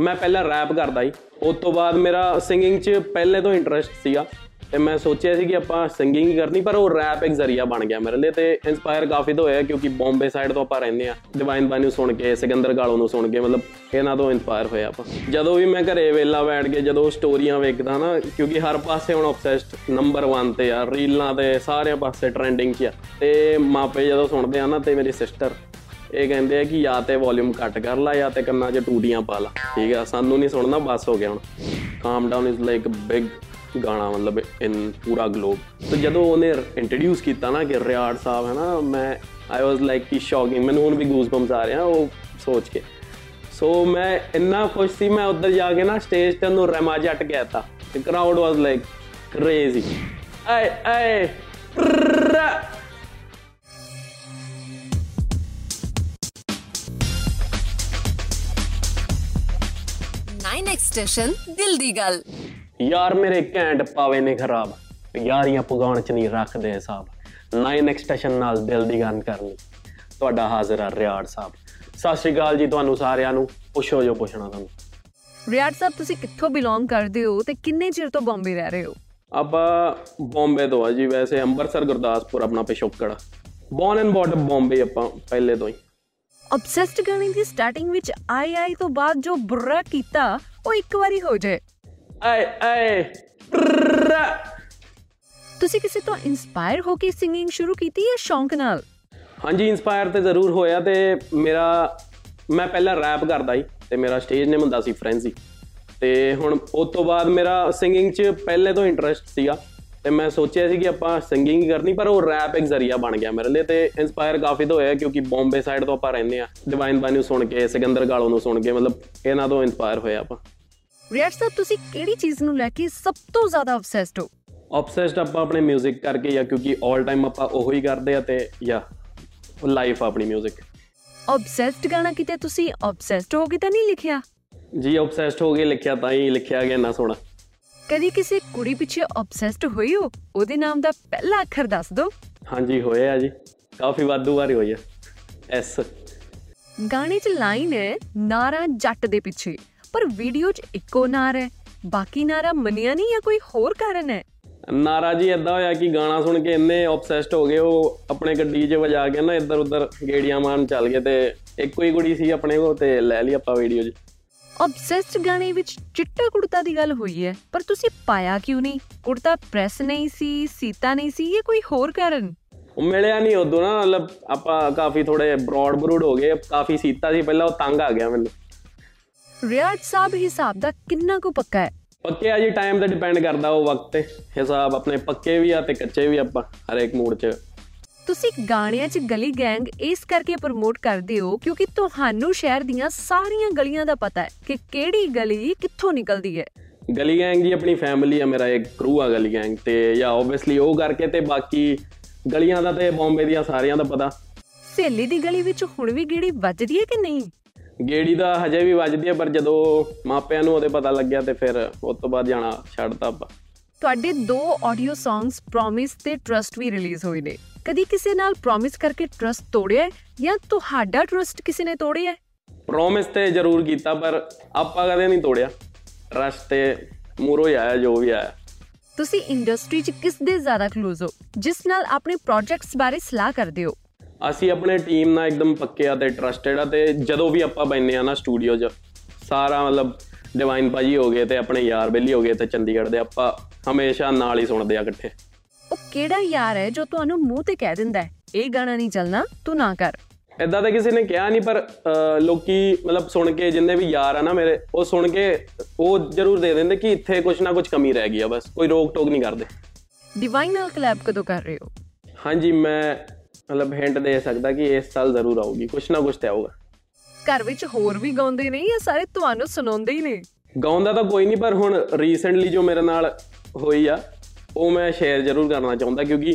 ਮੈਂ ਪਹਿਲਾਂ ਰੈਪ ਕਰਦਾ ਸੀ ਉਸ ਤੋਂ ਬਾਅਦ ਮੇਰਾ ਸਿੰਗਿੰਗ 'ਚ ਪਹਿਲੇ ਤੋਂ ਇੰਟਰਸਟ ਸੀਗਾ। ਤੇ ਮੈਂ ਸੋਚਿਆ ਸੀ ਕਿ ਆਪਾਂ ਸਿੰਗਿੰਗ ਹੀ ਕਰਨੀ, ਪਰ ਉਹ ਰੈਪ ਇੱਕ ਜ਼ਰੀਆ ਬਣ ਗਿਆ ਮੇਰੇ ਲਈ ਤੇ ਇਨਸਪਾਇਰ ਕਾਫੀ ਤੋਂ ਹੋਇਆ ਕਿਉਂਕਿ ਬੰਬੇ ਸਾਈਡ ਤੋਂ ਆਪਾਂ ਰਹਿੰਦੇ ਆ ਡਿਵਾਈਨ ਬਾਈ ਨੂੰ ਸੁਣ ਕੇ ਸਿਕੰਦਰ ਗਾਲੋ ਨੂੰ ਸੁਣ ਕੇ, ਮਤਲਬ ਇਹਨਾਂ ਤੋਂ ਇਨਸਪਾਇਰ ਹੋਇਆ ਆਪਾਂ। ਜਦੋਂ ਵੀ ਮੈਂ ਘਰੇ ਵੇਲਾ ਬੈਠ ਕੇ, ਜਦੋਂ ਸਟੋਰੀਆਂ ਵੇਖਦਾ ਨਾ, ਕਿਉਂਕਿ ਹਰ ਪਾਸੇ ਹੁਣ ਆਬਸੈਸਡ ਨੰਬਰ 1 ਤੇ ਆ ਰੀਲਾਂ ਤੇ ਸਾਰੇ ਪਾਸੇ ਟ੍ਰੈਂਡਿੰਗ 'ਚ ਆ। ਤੇ ਮਾਪੇ ਜਦੋਂ ਸੁਣਦੇ ਆ ਨਾ, ਤੇ ਮੇਰੀ ਸਿਸਟਰ ਇਹ ਕਹਿੰਦੇ ਆ ਕਿ ਜਾਂ ਤੇ ਵੋਲਿਊਮ ਘੱਟ ਕਰ ਲਾ ਜਾਂ ਤੇ ਕੰਨਾਂ 'ਚ ਟੂਟੀਆਂ ਪਾ ਲਾ। ਠੀਕ ਆ, ਸਾਨੂੰ ਨਹੀਂ ਸੁਣਨਾ, ਬਸ ਹੋ ਗਿਆ ਹੁਣ। ਕਾਮ ਡਾਊਨ ਇਜ਼ ਲਾਈਕ ਬਿਗ ਗਾਣਾ, ਮਤਲਬ ਇਨ ਪੂਰਾ ਗਲੋਬ ਤੇ ਜਦੋਂ ਉਹਨੇ ਇੰਟਰੋਡਿਊਸ ਕੀਤਾ ਨਾ ਕਿ ਰਿਆੜ ਸਾਹਿਬ ਹੈ ਨਾ ਮੈਂ ਆਈ ਵਾਸ ਲਾਈਕ ਕਿ ਸ਼ੌਕਿੰਗ ਮੈਨੂੰ ਹੁਣ ਵੀ ਗੂਜ਼ਬੰਪਸ ਆ ਰਹੇ ਆ, ਉਹ ਸੋਚ ਕੇ। ਸੋ ਮੈਂ ਇੰਨਾ ਖੁਸ਼ ਸੀ, ਮੈਂ ਉੱਧਰ ਜਾ ਕੇ ਨਾ ਸਟੇਜ ਤੇ ਉਹਨੂੰ ਰਮਾ ਜੱਟ ਕਹਿਤਾ। ਤੇ ਕਰਾਊਡ ਵਾਸ ਲਾਈਕ ਕ੍ਰੇਜ਼ੀ ਆਏ ਆਏ ਨਾਈਨ ਐਕਸਟੈਸ਼ਨ ਦਿਲ ਦੀ ਗੱਲ ਯਾਰ ਮੇਰੇ ਘੈਂਟ ਪਾਵੇ ਨੇ ਖਰਾਬ। ਯਾਰੀਆਂ ਪਗਾਉਣ ਚ ਨਹੀਂ ਰੱਖਦੇ ਹਿਸਾਬ। ਨਾਈਨ ਐਕਸਟੈਸ਼ਨ ਨਾਲ ਦਿਲ ਦੀ ਗੱਲ ਕਰਨੀ। ਤੁਹਾਡਾ ਹਾਜ਼ਰ ਆ ਰਿਆੜ ਸਾਹਿਬ। ਸਤਿ ਸ਼੍ਰੀ ਅਕਾਲ ਜੀ ਤੁਹਾਨੂੰ ਸਾਰਿਆਂ ਨੂੰ। ਪੁੱਛੋ ਜੋ ਪੁੱਛਣਾ ਤੁਹਾਨੂੰ। ਰਿਆੜ ਸਾਹਿਬ ਤੁਸੀਂ ਕਿੱਥੋਂ ਬਿਲੋਂਗ ਕਰਦੇ ਹੋ ਤੇ ਕਿੰਨੇ ਚਿਰ ਤੋਂ ਬੰਬੇ ਰਹਿ ਰਹੇ ਹੋ? ਆਪਾਂ ਬੰਬੇ ਤੋਂ ਆ ਜੀ ਵੈਸੇ ਅੰਮ੍ਰਿਤਸਰ ਗੁਰਦਾਸਪੁਰ ਆਪਣਾ ਪਿਛੋਕੜ ਬੌਰਨ ਐਂਡ ਬੌਟ ਬੰਬੇ ਆਪਾਂ ਪਹਿਲੇ ਤੋਂ ਹੀ। ਆਬਸੈਸਡ ਗਾਣੇ ਦੀ ਸਟਾਰਟਿੰਗ ਵਿੱਚ ਆਈ ਆਈ ਤੋਂ ਬਾਅਦ ਜੋ ਬੁਰਾ ਕੀਤਾ ਉਹ ਇੱਕ ਵਾਰੀ ਹੋ ਜਾਏ। ਆਏ ਆਏ। ਤੁਸੀਂ ਕਿਸੇ ਤੋਂ ਇਨਸਪਾਇਰ ਹੋ ਕੇ ਸਿੰਗਿੰਗ ਸ਼ੁਰੂ ਕੀਤੀ ਜਾਂ ਸ਼ੌਂਕ ਨਾਲ? ਹਾਂਜੀ ਇਨਸਪਾਇਰ ਤੇ ਜ਼ਰੂਰ ਹੋਇਆ ਤੇ ਮੇਰਾ ਮੈਂ ਪਹਿਲਾਂ ਰੈਪ ਕਰਦਾ ਸੀ ਤੇ ਮੇਰਾ ਸਟੇਜ ਨੇਮ ਹੁੰਦਾ ਸੀ ਫ੍ਰੈਂਜ਼ੀ ਤੇ ਹੁਣ ਉਸ ਤੋਂ ਬਾਅਦ ਮੇਰਾ ਸਿੰਗਿੰਗ 'ਚ ਪਹਿਲੇ ਤੋਂ ਇੰਟਰਸਟ ਸੀਗਾ। ਤੇ ਮੈਂ ਸੋਚਿਆ ਸੀ ਕਿ ਆਪਾਂ ਸਿੰਗਿੰਗ ਹੀ ਕਰਨੀ ਪਰ ਉਹ ਰੈਪ ਇੱਕ ਜ਼ਰੀਆ ਬਣ ਗਿਆ ਮੇਰੇ ਲਈ ਤੇ ਇਨਸਪਾਇਰ ਕਾਫੀ ਤੋਂ ਹੋਇਆ ਕਿਉਂਕਿ ਬੰਬੇ ਸਾਈਡ ਤੋਂ ਆਪਾਂ ਰਹਿੰਦੇ ਆ ਡਿਵਾਈਨ ਬਾਈ ਨੂੰ ਸੁਣ ਕੇ ਸਿਕੰਦਰ ਗਾਲੋ ਨੂੰ ਸੁਣ ਕੇ ਮਤਲਬ ਇਹਨਾਂ ਤੋਂ ਇਨਸਪਾਇਰ ਹੋਇਆ ਆਪਾਂ ਰਿਆੜ ਸਾਹਿਬ ਤੁਸੀਂ ਕਿਹੜੀ ਚੀਜ਼ ਨੂੰ ਲੈ ਕੇ ਸਭ ਤੋਂ ਜ਼ਿਆਦਾ ਆਬਸੈਸਡ ਹੋ ਆਬਸੈਸਡ ਆਪਾਂ ਆਪਣੇ 뮤직 ਕਰਕੇ ਜਾਂ ਕਿਉਂਕਿ 올 ਟਾਈਮ ਆਪਾਂ ਉਹੋ ਹੀ ਕਰਦੇ ਆ ਤੇ ਜਾਂ ਲਾਈਫ ਆਪਣੀ 뮤직 ਆਬਸੈਸਡ ਗਾਣਾ ਕਿਤੇ ਤੁਸੀਂ ਆਬਸੈਸਡ ਹੋ ਕੇ ਤਾਂ ਨਹੀਂ ਲਿਖਿਆ ਜੀ ਆਬਸੈਸਡ ਹੋ ਕੇ ਲਿਖਿਆ ਤਾਂ ਹੀ ਲਿਖਿਆ ਗਿਆ ਨਾ ਸੋਹਣਾ ਕਦੀ ਕਿਸੇ ਕੁੜੀ ਪਿੱਛੇ ਆਬਸੈਸਡ ਹੋਈ ਹੋ? ਉਹਦੇ ਨਾਮ ਦਾ ਪਹਿਲਾ ਅੱਖਰ ਦੱਸ ਦਿਓ ਹਾਂਜੀ ਹੋਏ ਆ ਜੀ। ਕਾਫੀ ਵਾਧੂ ਵਾਰੀ ਹੋਈ ਆ। ਐਸ। ਗਾਣੇ 'ਚ ਲਾਈਨ ਹੈ ਨਾਰਾ ਜੱਟ ਦੇ ਪਿੱਛੇ ਪਰ ਵੀਡੀਓ 'ਚ ਇੱਕੋ ਨਾਰ ਹੈ। ਬਾਕੀ ਨਾਰਾ ਮੰਨਿਆ ਨਹੀਂ ਜਾਂ ਕੋਈ ਹੋਰ ਕਾਰਨ ਹੈ? ਨਾਰਾ ਜੀ ਇਦਾਂ ਹੋਇਆ ਕਿ ਗਾਣਾ ਸੁਣ ਕੇ ਇੰਨੇ ਆਬਸੈਸਡ ਹੋ ਗਏ ਉਹ ਆਪਣੇ ਗੱਡੀ 'ਚ ਵਜਾ ਕੇ ਨਾ ਇੱਧਰ ਉੱਧਰ ਗੇੜੀਆਂ ਮਾਰਨ ਚੱਲ ਗਏ ਤੇ ਇੱਕੋ ਹੀ ਕੁੜੀ ਸੀ ਆਪਣੇ ਕੋਲ ਤੇ ਲੈ ਲਈ ਆਪਾਂ ਵੀਡੀਓ 'ਚ। ਆਬਸੈਸਡ ਗਾਣੇ ਵਿੱਚ ਚਿੱਟਾ ਕੁੜਤਾ ਦੀ ਗੱਲ ਹੋਈ ਹੈ ਪਰ ਤੁਸੀਂ ਪਾਇਆ ਕਿਉਂ ਨਹੀਂ? ਕੁੜਤਾ ਪ੍ਰੈਸ ਨਹੀਂ ਸੀ ਸੀਤਾ ਨਹੀਂ ਸੀ ਜਾਂ ਕੋਈ ਹੋਰ ਕਾਰਨ? ਉਹ ਮਿਲਿਆ ਨਹੀਂ ਉਦੋਂ ਨਾ ਮਤਲਬ ਆਪਾਂ ਕਾਫੀ ਥੋੜੇ ਬਰੋਡ ਬਰੂਡ ਹੋ ਗਏ ਕਾਫੀ ਸੀਤਾ ਸੀ ਪਹਿਲਾਂ ਉਹ ਤੰਗ ਆ ਗਿਆ ਮੈਨੂੰ। ਰਿਆੜ ਸਾਹਿਬ ਹਿਸਾਬ ਦਾ ਕਿੰਨਾ ਕੁ ਪੱਕਾ ਹੈ? ਪੱਕੇ ਆ ਜੀ ਟਾਈਮ ਤੇ ਡਿਪੈਂਡ ਕਰਦਾ ਉਹ ਵਕਤ ਤੇ। ਹਿਸਾਬ ਆਪਣੇ ਪੱਕੇ ਵੀ ਆ ਤੇ ਕੱਚੇ ਵੀ ਆਪਾਂ ਹਰੇਕ ਮੂਡ 'ਚ। ਤੁਸੀਂ ਗਾਣਿਆਂ 'ਚ ਗਲੀ ਗੈਂਗ ਇਸ ਕਰਕੇ ਪ੍ਰਮੋਟ ਕਰਦੇ ਹੋ ਕਿਉਂਕਿ ਤੁਹਾਨੂੰ ਸ਼ਹਿਰ ਦੀਆਂ ਸਾਰੀਆਂ ਗਲੀਆਂ ਦਾ ਪਤਾ ਹੈ ਕਿ ਕਿਹੜੀ ਗਲੀ ਕਿੱਥੋਂ ਨਿਕਲਦੀ ਹੈ। ਗਲੀ ਗੈਂਗ ਜੀ ਆਪਣੀ ਫੈਮਿਲੀ ਆ ਮੇਰਾ ਇੱਕ ਕਰੂ ਆ ਗਲੀ ਗੈਂਗ ਤੇ ਜਾਂ ਆਬਵੀਅਸਲੀ ਉਹ ਕਰਕੇ ਤੇ ਬਾਕੀ ਗਲੀਆਂ ਦਾ ਤੇ ਬੰਬੇ ਦੀਆਂ ਸਾਰਿਆਂ ਦਾ ਪਤਾ। ਸਹੇਲੀ ਦੀ ਗਲੀ ਵਿੱਚ ਹੁਣ ਵੀ ਗੇੜੀ ਵੱਜਦੀ ਹੈ ਕਿ ਨਹੀਂ? ਗੇੜੀ ਦਾ ਹਜੇ ਵੀ ਵੱਜਦੀ ਆ ਪਰ ਜਦੋਂ ਮਾਪਿਆਂ ਨੂੰ ਉਹਦੇ ਪਤਾ ਲੱਗਿਆ ਤੇ ਫਿਰ ਉਸ ਤੋਂ ਬਾਅਦ ਜਾਣਾ ਛੱਡਤਾ ਆਪਾਂ। ਤੁਹਾਡੇ ਦੋ ਆਡੀਓ ਸੌਂਗਸ ਪ੍ਰੋਮਿਸ ਤੇ ਟਰਸਟ ਵੀ ਰਿਲੀਜ਼ ਹੋਏ ਨੇ। ਕਦੀ ਕਿਸੇ ਨਾਲ ਪ੍ਰੋਮਿਸ ਕਰਕੇ ਟਰਸਟ ਤੋੜਿਆ ਹੈ ਜਾਂ ਤੁਹਾਡਾ ਟਰਸਟ ਕਿਸੇ ਨੇ ਤੋੜਿਆ ਹੈ? ਪ੍ਰੋਮਿਸ ਤੇ ਜ਼ਰੂਰ ਕੀਤਾ ਪਰ ਆਪਾਂ ਕਦੇ ਨਹੀਂ ਤੋੜਿਆ। ਟਰਸਟ ਤੇ ਮੂਰੋ ਹੀ ਆਇਆ ਜੋ ਵੀ ਆਇਆ। ਤੁਸੀਂ ਇੰਡਸਟਰੀ 'ਚ ਕਿਸ ਦੇ ਜ਼ਿਆਦਾ ਕਲੋਜ਼ ਹੋ? ਜਿਸ ਨਾਲ ਆਪਣੇ ਪ੍ਰੋਜੈਕਟਸ ਬਾਰੇ ਸਲਾਹ ਕਰਦੇ ਹੋ? ਅਸੀਂ ਆਪਣੇ ਟੀਮ ਨਾਲ ਇੱਕਦਮ ਪੱਕੇ ਆ ਤੇ ਟਰਸਟਡ ਆ ਤੇ ਜਦੋਂ ਵੀ ਆਪਾਂ ਬੈਨੇ ਆ ਨਾ ਸਟੂਡੀਓ 'ਚ ਸਾਰਾ ਮਤਲਬ ਡਿਵਾਈਨ ਭਾਜੀ ਹੋ ਗਏ ਤੇ ਆਪਣੇ ਯਾਰ ਬੇਲੀ ਹੋ ਗਏ ਤੇ ਚੰਡੀਗੜ੍ਹ ਦੇ ਆਪਾਂ ਹਮੇਸ਼ਾ ਨਾਲ ਹੀ ਸੁਣਦੇ ਆ ਇਕੱਠੇ। ਉਹ ਕਿਹੜਾ ਯਾਰ ਹੈ ਜੋ ਤੁਹਾਨੂੰ ਮੂੰਹ ਤੇ ਕਹਿ ਦਿੰਦਾ ਹੈ? ਇਹ ਗਾਣਾ ਨਹੀਂ ਚੱਲਣਾ ਤੂੰ ਨਾ ਕਰ। ਇਦਾਂ ਤਾਂ ਕਿਸੇ ਨੇ ਕਿਹਾ ਨਹੀਂ ਪਰ ਲੋਕੀ ਮਤਲਬ ਸੁਣ ਕੇ ਜਿੰਨੇ ਵੀ ਯਾਰ ਆ ਨਾ ਮੇਰੇ ਉਹ ਸੁਣ ਕੇ ਉਹ ਜ਼ਰੂਰ ਦੇ ਦਿੰਦੇ ਕਿ ਇੱਥੇ ਕੁਝ ਨਾ ਕੁਝ ਕਮੀ ਰਹਿ ਗਈ ਆ ਬਸ ਕੋਈ ਰੋਕ ਟੋਕ ਨਹੀਂ ਕਰਦੇ। ਡਿਵਾਈਨ ਨਾਲ ਕਲੈਬ ਕਦੋਂ ਕਰ ਰਹੇ ਹੋ? ਹਾਂਜੀ ਮੈਂ ਮਤਲਬ ਹਿੰਟ ਦੇ ਸਕਦਾ ਕਿ ਇਸ ਸਾਲ ਜ਼ਰੂਰ ਆਊਗੀ ਕੁਝ ਨਾ ਕੁਝ ਤੇ ਆਊਗਾ। ਘਰ ਵਿੱਚ ਹੋਰ ਵੀ ਗਾਉਂਦੇ ਨੇ ਜਾਂ ਸਾਰੇ ਤੁਹਾਨੂੰ ਸੁਣਾਉਂਦੇ ਹੀ ਨੇ? ਗਾਉਂਦਾ ਤਾਂ ਕੋਈ ਨਹੀਂ ਪਰ ਹੁਣ ਰੀਸੈਂਟਲੀ ਜੋ ਮੇਰੇ ਨਾਲ ਹੋਈ ਆ, ਉਹ ਮੈਂ ਸ਼ੇਅਰ ਜ਼ਰੂਰ ਕਰਨਾ ਚਾਹੁੰਦਾ, ਕਿਉਂਕਿ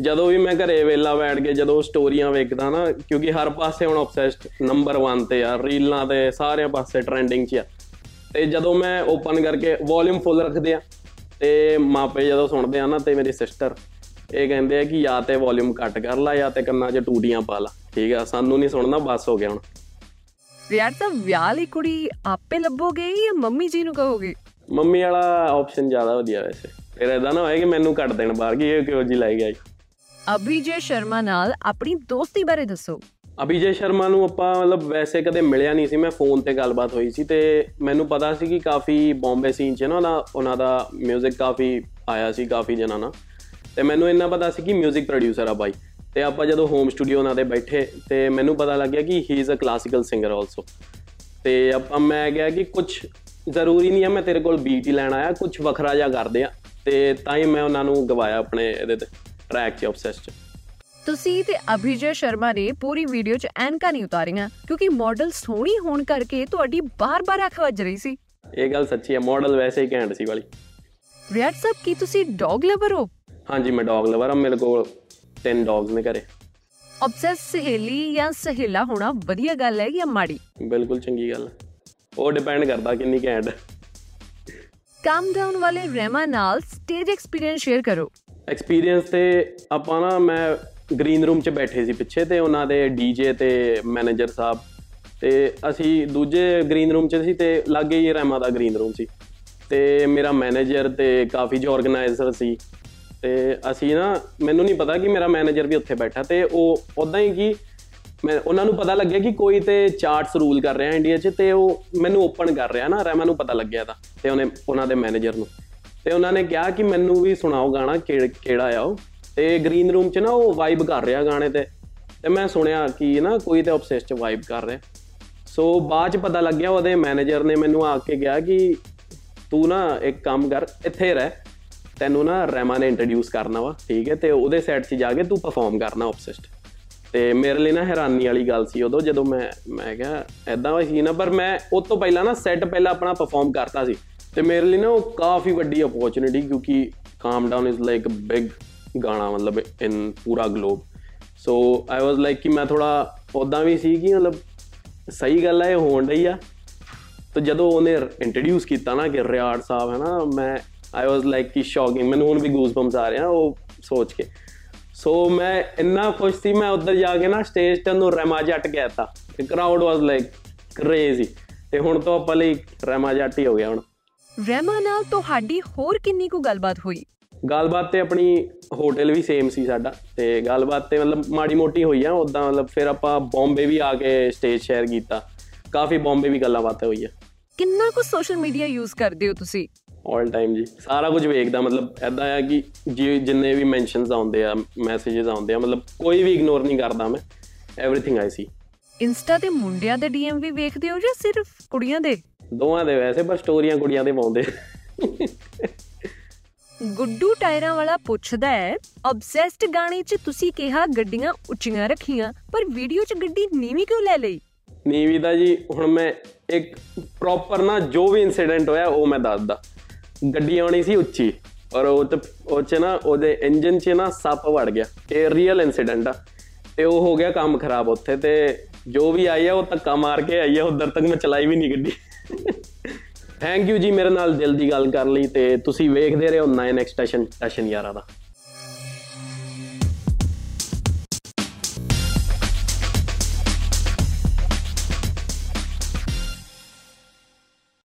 ਜਦੋਂ ਵੀ ਮੈਂ ਘਰੇ ਵੇਲਾ ਬੈਠ ਕੇ ਜਦੋਂ ਸਟੋਰੀਆਂ ਵੇਖਦਾ ਨਾ, ਕਿਉਂਕਿ ਹਰ ਪਾਸੇ ਹੁਣ ਆਬਸੈਸਡ ਨੰਬਰ 1 ਤੇ ਆ ਰੀਲਾਂ ਤੇ ਸਾਰੇ ਪਾਸੇ ਟ੍ਰੈਂਡਿੰਗ 'ਚ ਆ। ਤੇ ਜਦੋਂ ਮੈਂ ਓਪਨ ਕਰਕੇ ਵੋਲਿਊਮ ਫੁੱਲ ਰੱਖਦੇ ਆ, ਤੇ ਮਾਪੇ ਜਦੋਂ ਸੁਣਦੇ ਆ ਨਾ, ਤੇ ਮੇਰੀ ਸਿਸਟਰ ਇਹ ਕਹਿੰਦੇ ਆ ਕਿ ਜਾਂ ਤੇ ਵੋਲਿਊਮ ਘੱਟ ਕਰ ਲਾ, ਜਾਂ ਤੇ ਕੰਨਾਂ 'ਚ ਟੂਟੀਆਂ ਪਾ ਲਾ, ਠੀਕ ਆ? ਸਾਨੂੰ ਨਹੀਂ ਸੁਣਨਾ, ਬਸ ਹੋ ਗਿਆ ਹੁਣ। ਯਾਰ ਤਾਂ ਵਿਆਹ ਲਈ ਕੁੜੀ ਆਪੇ ਲੱਭੋਗੇ ਜਾਂ ਮੰਮੀ ਜੀ ਨੂੰ ਕਹੋਗੇ? ਮੰਮੀ ਵਾਲਾ ਆਪਸ਼ਨ ਜ਼ਿਆਦਾ ਵਧੀਆ ਵੈਸੇ ਫਿਰ ਇਦਾਂ ਨਾ ਹੋਏ ਕਿ ਮੈਨੂੰ ਕੱਢ ਦੇਣ ਬਾਹਰ ਕਿ ਇਹ ਕਿਉਂ ਜੀ ਲਾਈ ਗਿਆ ਅਭਿਜੇ ਸ਼ਰਮਾ ਨਾਲ ਆਪਣੀ ਦੋਸਤੀ ਬਾਰੇ ਦੱਸੋ ਅਭਿਜੇ ਸ਼ਰਮਾ ਨੂੰ ਆਪਾਂ ਮਤਲਬ ਵੈਸੇ ਕਦੇ ਮਿਲਿਆ ਨਹੀਂ ਸੀ ਮੈਂ ਫੋਨ ਤੇ ਗੱਲਬਾਤ ਹੋਈ ਸੀ ਤੇ ਮੈਨੂੰ ਪਤਾ ਸੀ ਕਿ ਕਾਫੀ ਬੰਬੇ ਸੀਨ 'ਚ ਨਾ ਉਹਨਾਂ- ਉਹਨਾਂ ਦਾ 뮤직 ਕਾਫੀ ਆਇਆ ਸੀ ਕਾਫੀ ਜਨਾਂ ਨਾਲ ਤੇ ਮੈਨੂੰ ਇੰਨਾ ਪਤਾ ਸੀ ਕਿ 뮤직 ਪ੍ਰੋਡਿਊਸਰ ਆ ਬਾਈ ਤੇ ਆਪਾਂ ਜਦੋਂ ਹੋਮ ਸਟੂਡੀਓ ਉਹਨਾਂ ਦੇ ਬੈਠੇ ਤੇ ਮੈਨੂੰ ਪਤਾ ਲੱਗਿਆ ਕਿ he is a classical singer also ਤੇ ਆਪਾਂ ਮੈਂ ਕਿਹਾ ਕਿ ਕੁਝ ਜ਼ਰੂਰੀ ਨਹੀਂ ਹੈ ਮੈਂ ਤੇਰੇ ਕੋਲ ਬੀਟ ਹੀ ਲੈਣ ਆਇਆ ਕੁਝ ਵੱਖਰਾ ਜਿਹਾ ਕਰਦੇ ਆ ਤੇ ਤਾਂ ਹੀ ਮੈਂ ਉਹਨਾਂ ਨੂੰ ਗਵਾਇਆ ਆਪਣੇ ਇਹਦੇ ਤੇ ਟਰੈਕ 'ਚ ਆਬਸੈਸ 'ਚ। ਤੁਸੀਂ ਤੇ ਅਭਿਜੇ ਸ਼ਰਮਾ ਨੇ ਪੂਰੀ ਵੀਡੀਓ 'ਚ ਐਨਕਾਂ ਨਹੀਂ ਉਤਾਰੀਆਂ ਕਿਉਂਕਿ ਮਾਡਲ ਸੋਹਣੀ ਹੋਣ ਕਰਕੇ ਤੁਹਾਡੀ ਬਾਰ-ਬਾਰ ਅੱਖ ਵੱਜ ਰਹੀ ਸੀ। ਇਹ ਗੱਲ ਸੱਚੀ ਹੈ ਮਾਡਲ ਵੈਸੇ ਹੀ ਘੈਂਟ ਸੀ ਵਾਲੀ। ਰਿਆੜ ਸਾਹਿਬ ਕੀ ਤੁਸੀਂ ਡੌਗ ਲਵਰ ਹੋ? ਹਾਂਜੀ ਮੈਂ ਡੌਗ ਲਵਰ ਆ ਮੇਰੇ ਕੋਲ ਤਿੰਨ ਡੌਗਸ ਨੇ ਘਰੇ। ਆਬਸੈਸ ਸਹੇਲੀ ਜਾਂ ਸਹੇਲਾ ਹੋਣਾ ਵਧੀਆ ਗੱਲ ਹੈ ਜਾਂ ਮਾੜੀ? ਬਿਲਕੁਲ ਚੰਗੀ ਗੱਲ ਹੈ। ਉਹ ਡਿਪੈਂਡ ਕਰਦਾ ਕਿੰਨੀ ਘੈਂਟ। ਕਮ ਡਾਊਨ ਵਾਲੇ ਰਹਿਮਾ ਨਾਲ ਸਟੇਜ ਐਕਸਪੀਰੀਅੰਸ ਸ਼ੇਅਰ ਕਰੋ। ਐਕਸਪੀਰੀਅੰਸ ਤੇ ਆਪਾਂ ਨਾ ਮੈਂ ਗ੍ਰੀਨ ਰੂਮ 'ਚ ਬੈਠੇ ਸੀ ਪਿੱਛੇ ਤੇ ਉਹਨਾਂ ਦੇ ਡੀਜੇ ਤੇ ਮੈਨੇਜਰ ਸਾਹਿਬ। ਤੇ ਅਸੀਂ ਦੂਜੇ ਗ੍ਰੀਨ ਰੂਮ 'ਚ ਸੀ ਤੇ ਲਾਗੇ ਹੀ ਰਹਿਮਾ ਦਾ ਗ੍ਰੀਨ ਰੂਮ ਸੀ। ਤੇ ਮੇਰਾ ਮੈਨੇਜਰ ਤੇ ਕਾਫੀ ਜੋ ਆਰਗੇਨਾਈਜ਼ਰ ਸੀ। ਤੇ ਅਸੀਂ ਨਾ ਮੈਨੂੰ ਨਹੀਂ ਪਤਾ ਕਿ ਮੇਰਾ ਮੈਨੇਜਰ ਵੀ ਉੱਥੇ ਬੈਠਾ ਤੇ ਉਹ ਉਦਾਂ ਹੀ ਕਿ ਮੈਂ ਉਹਨਾਂ ਨੂੰ ਪਤਾ ਲੱਗਿਆ ਕਿ ਕੋਈ ਤੇ ਚਾਰਟਸ ਰੂਲ ਕਰ ਰਿਹਾ ਇੰਡੀਆ 'ਚ ਤੇ ਉਹ ਮੈਨੂੰ ਓਪਨ ਕਰ ਰਿਹਾ ਨਾ ਰਹਿਮਾ ਨੂੰ ਪਤਾ ਲੱਗਿਆ ਤਾਂ, ਤੇ ਉਹਨੇ, ਉਹਨਾਂ ਦੇ ਮੈਨੇਜਰ ਨੂੰ। ਤੇ ਉਹਨਾਂ ਨੇ ਕਿਹਾ ਕਿ ਮੈਨੂੰ ਵੀ ਸੁਣਾਓ ਗਾਣਾ ਕਿਹੜ- ਕਿਹੜਾ ਆ ਉਹ। ਤੇ ਗ੍ਰੀਨ ਰੂਮ 'ਚ ਨਾ ਉਹ ਵਾਈਬ ਕਰ ਰਿਹਾ ਗਾਣੇ ਤੇ। ਤੇ ਮੈਂ ਸੁਣਿਆ ਕਿ ਨਾ ਕੋਈ ਤੇ ਆਬਸੈਸ 'ਚ ਵਾਈਬ ਕਰ ਰਿਹਾ। ਸੋ ਬਾਅਦ 'ਚ ਪਤਾ ਲੱਗਿਆ ਉਹਦੇ ਮੈਨੇਜਰ ਨੇ ਮੈਨੂੰ ਆ ਕੇ ਕਿਹਾ ਕਿ ਤੂੰ ਨਾ ਇੱਕ ਕੰਮ ਕਰ, ਇੱਥੇ ਰਹਿ। ਤੈਨੂੰ ਨਾ ਰਹਿਮਾ ਨੇ ਇੰਟਰੋਡਿਊਸ ਕਰਨਾ ਵਾ, ਠੀਕ ਹੈ, ਤੇ ਉਹਦੇ ਸੈਟ 'ਚ ਜਾ ਕੇ ਤੂੰ ਪਰਫਾਰਮ ਕਰਨਾ ਆਬਸੈਸਟ ਤੇ ਮੇਰੇ ਲਈ ਨਾ ਹੈਰਾਨੀ ਵਾਲੀ ਗੱਲ ਸੀ ਉਦੋਂ ਜਦੋਂ ਮੈਂ ਮੈਂ ਕਿਹਾ ਐਦਾਂ ਸੀ ਨਾ, ਪਰ ਮੈਂ ਉਸ ਤੋਂ ਪਹਿਲਾਂ ਨਾ ਸੈੱਟ ਪਹਿਲਾਂ ਆਪਣਾ ਪਰਫਾਰਮ ਕਰਤਾ ਸੀ ਤੇ ਮੇਰੇ ਲਈ ਨਾ ਉਹ ਕਾਫੀ ਵੱਡੀ ਅਪੋਰਚੁਨਿਟੀ ਕਿਉਂਕਿ calm down is like a big ਗਾਣਾ ਮਤਲਬ ਇਨ ਪੂਰਾ globe so I was like ਕਿ ਮੈਂ ਥੋੜਾ ਉਦਾਂ ਵੀ ਸੀ ਕਿ ਮਤਲਬ ਸਹੀ ਗੱਲ ਹੈ ਇਹ ਹੋਣ ਰਹੀ ਆ। ਤੇ ਜਦੋਂ ਉਹਨੇ ਇੰਟਰੋਡਿਊਸ ਕੀਤਾ ਨਾ ਕਿ ਰਿਆੜ ਸਾਹਿਬ ਹੈ ਨਾ ਮੈਂ ਆਈ ਵਾਸ ਲਾਈਕ ਕਿ ਸ਼ੌਕਿੰਗ ਮੈਨੂੰ ਹੁਣ ਵੀ ਗੂਜ਼ਬੰਪਸ ਆ ਰਹੇ ਆ ਉਹ ਸੋਚ ਕੇ। ਸੋ ਮੈਂ ਇੰਨਾ ਖੁਸ਼ ਸੀ ਮੈਂ ਉੱਧਰ ਜਾ ਕੇ ਨਾ ਸਟੇਜ ਤੇ ਉਹਨੂੰ ਰਮਾ ਜੱਟ ਕਹਿਤਾ। ਤੇ ਕਰਾਊਡ ਵਾਸ ਲਾਈਕ ਕ੍ਰੇਜ਼ੀ ਤੇ ਹੁਣ ਤੋਂ ਆਪਾਂ ਲਈ ਰਮਾ ਜੱਟ ਹੀ ਹੋ ਗਿਆ ਹੁਣ। ਰਹਿਮਾ ਨਾਲ ਤੁਹਾਡੀ ਹੋਰ ਕਿੰਨੀ ਕੁ ਗੱਲਬਾਤ ਹੋਈ? ਗੱਲਬਾਤ ਤੇ ਆਪਣੀ ਹੋਟਲ ਵੀ ਸੇਮ ਸੀ ਸਾਡਾ। ਤੇ ਗੱਲਬਾਤ ਤੇ ਮਤਲਬ ਮਾੜੀ ਮੋਟੀ ਹੋਈ ਆ ਉਦਾਂ ਮਤਲਬ ਫਿਰ ਆਪਾਂ ਬੰਬੇ ਵੀ ਆ ਕੇ ਸਟੇਜ ਸ਼ੇਅਰ ਕੀਤਾ। ਕਾਫੀ ਬੰਬੇ ਵੀ ਗੱਲਾਂ ਬਾਤਾਂ ਹੋਈ ਆ ਕਿੰਨਾ ਕੁ ਸੋਸ਼ਲ ਮੀਡੀਆ ਯੂਜ਼ ਕਰਦੇ ਹੋ ਤੁਸੀਂ? ਆਲ ਟਾਈਮ ਜੀ। ਸਾਰਾ ਕੁਝ ਵੇਖਦਾ ਮਤਲਬ ਐਦਾਂ ਆ ਕਿ ਜਿੰਨੇ ਵੀ ਮੈਂਸ਼ਨਸ ਆਉਂਦੇ ਆ ਮੈਸੇजेस ਆਉਂਦੇ ਆ ਮਤਲਬ ਕੋਈ ਵੀ ਇਗਨੋਰ ਨਹੀਂ ਕਰਦਾ ਮੈਂ। ਐਵਰੀਥਿੰਗ ਆਈ ਸੀ ਇੰਸਟਾ ਤੇ ਮੁੰਡਿਆਂ ਦੇ ਡੀਐਮ ਵੀ ਵੇਖਦੇ ਹੋ ਜਾਂ ਸਿਰਫ ਕੁੜੀਆਂ ਦੇ? ਦੋਵਾਂ ਦੇ ਵੈਸੇ ਪਰ ਸਟੋਰੀਆਂ ਕੁੜੀਆਂ ਦੇ ਪਾਉਂਦੇ। ਗੁੱਡੂ ਟਾਇਰਾਂ ਵਾਲਾ ਪੁੱਛਦਾ ਹੈ ਆਬਸੈਸਡ ਗਾਣੇ 'ਚ ਤੁਸੀਂ ਕਿਹਾ ਗੱਡੀਆਂ ਉੱਚੀਆਂ ਰੱਖੀਆਂ ਪਰ ਵੀਡੀਓ 'ਚ ਗੱਡੀ ਨੀਵੀਂ ਕਿਉਂ ਲੈ ਲਈ? ਨੀਵੀ ਦਾ ਜੀ ਹੁਣ ਮੈਂ ਇੱਕ ਪ੍ਰੋਪਰ ਨਾ ਜੋ ਵੀ ਇਨਸੀਡੈਂਟ ਹੋਇਆ ਉਹ ਮੈਂ ਦੱਸਦਾ। ਗੱਡੀ ਆਉਣੀ ਸੀ ਉੱਚੀ ਔਰ ਉਹ ਤੇ ਉਹ ਚ ਨਾ ਉਹਦੇ ਇੰਜਨ 'ਚ ਨਾ ਸੱਪ ਵੜ ਗਿਆ। ਇਹ ਰੀਅਲ ਇਨਸੀਡੈਂਟ ਆ। ਤੇ ਉਹ ਹੋ ਗਿਆ ਕੰਮ ਖਰਾਬ ਉੱਥੇ ਤੇ ਜੋ ਵੀ ਆਈ ਆ ਉਹ ਧੱਕਾ ਮਾਰ ਕੇ ਆਈ ਆ, ਉਧਰ ਤੱਕ ਮੈਂ ਚਲਾਈ ਵੀ ਨਹੀਂ ਗੱਡੀ। ਥੈਂਕ ਯੂ ਜੀ ਮੇਰੇ ਨਾਲ ਦਿਲ ਦੀ ਗੱਲ ਕਰਨ ਲਈ ਤੇ ਤੁਸੀਂ ਵੇਖਦੇ ਰਹੋ 9 ਐਕਸਟੈਸ਼ਨ ਸਟੇਸ਼ਨ ਯਾਰਾ ਦਾ।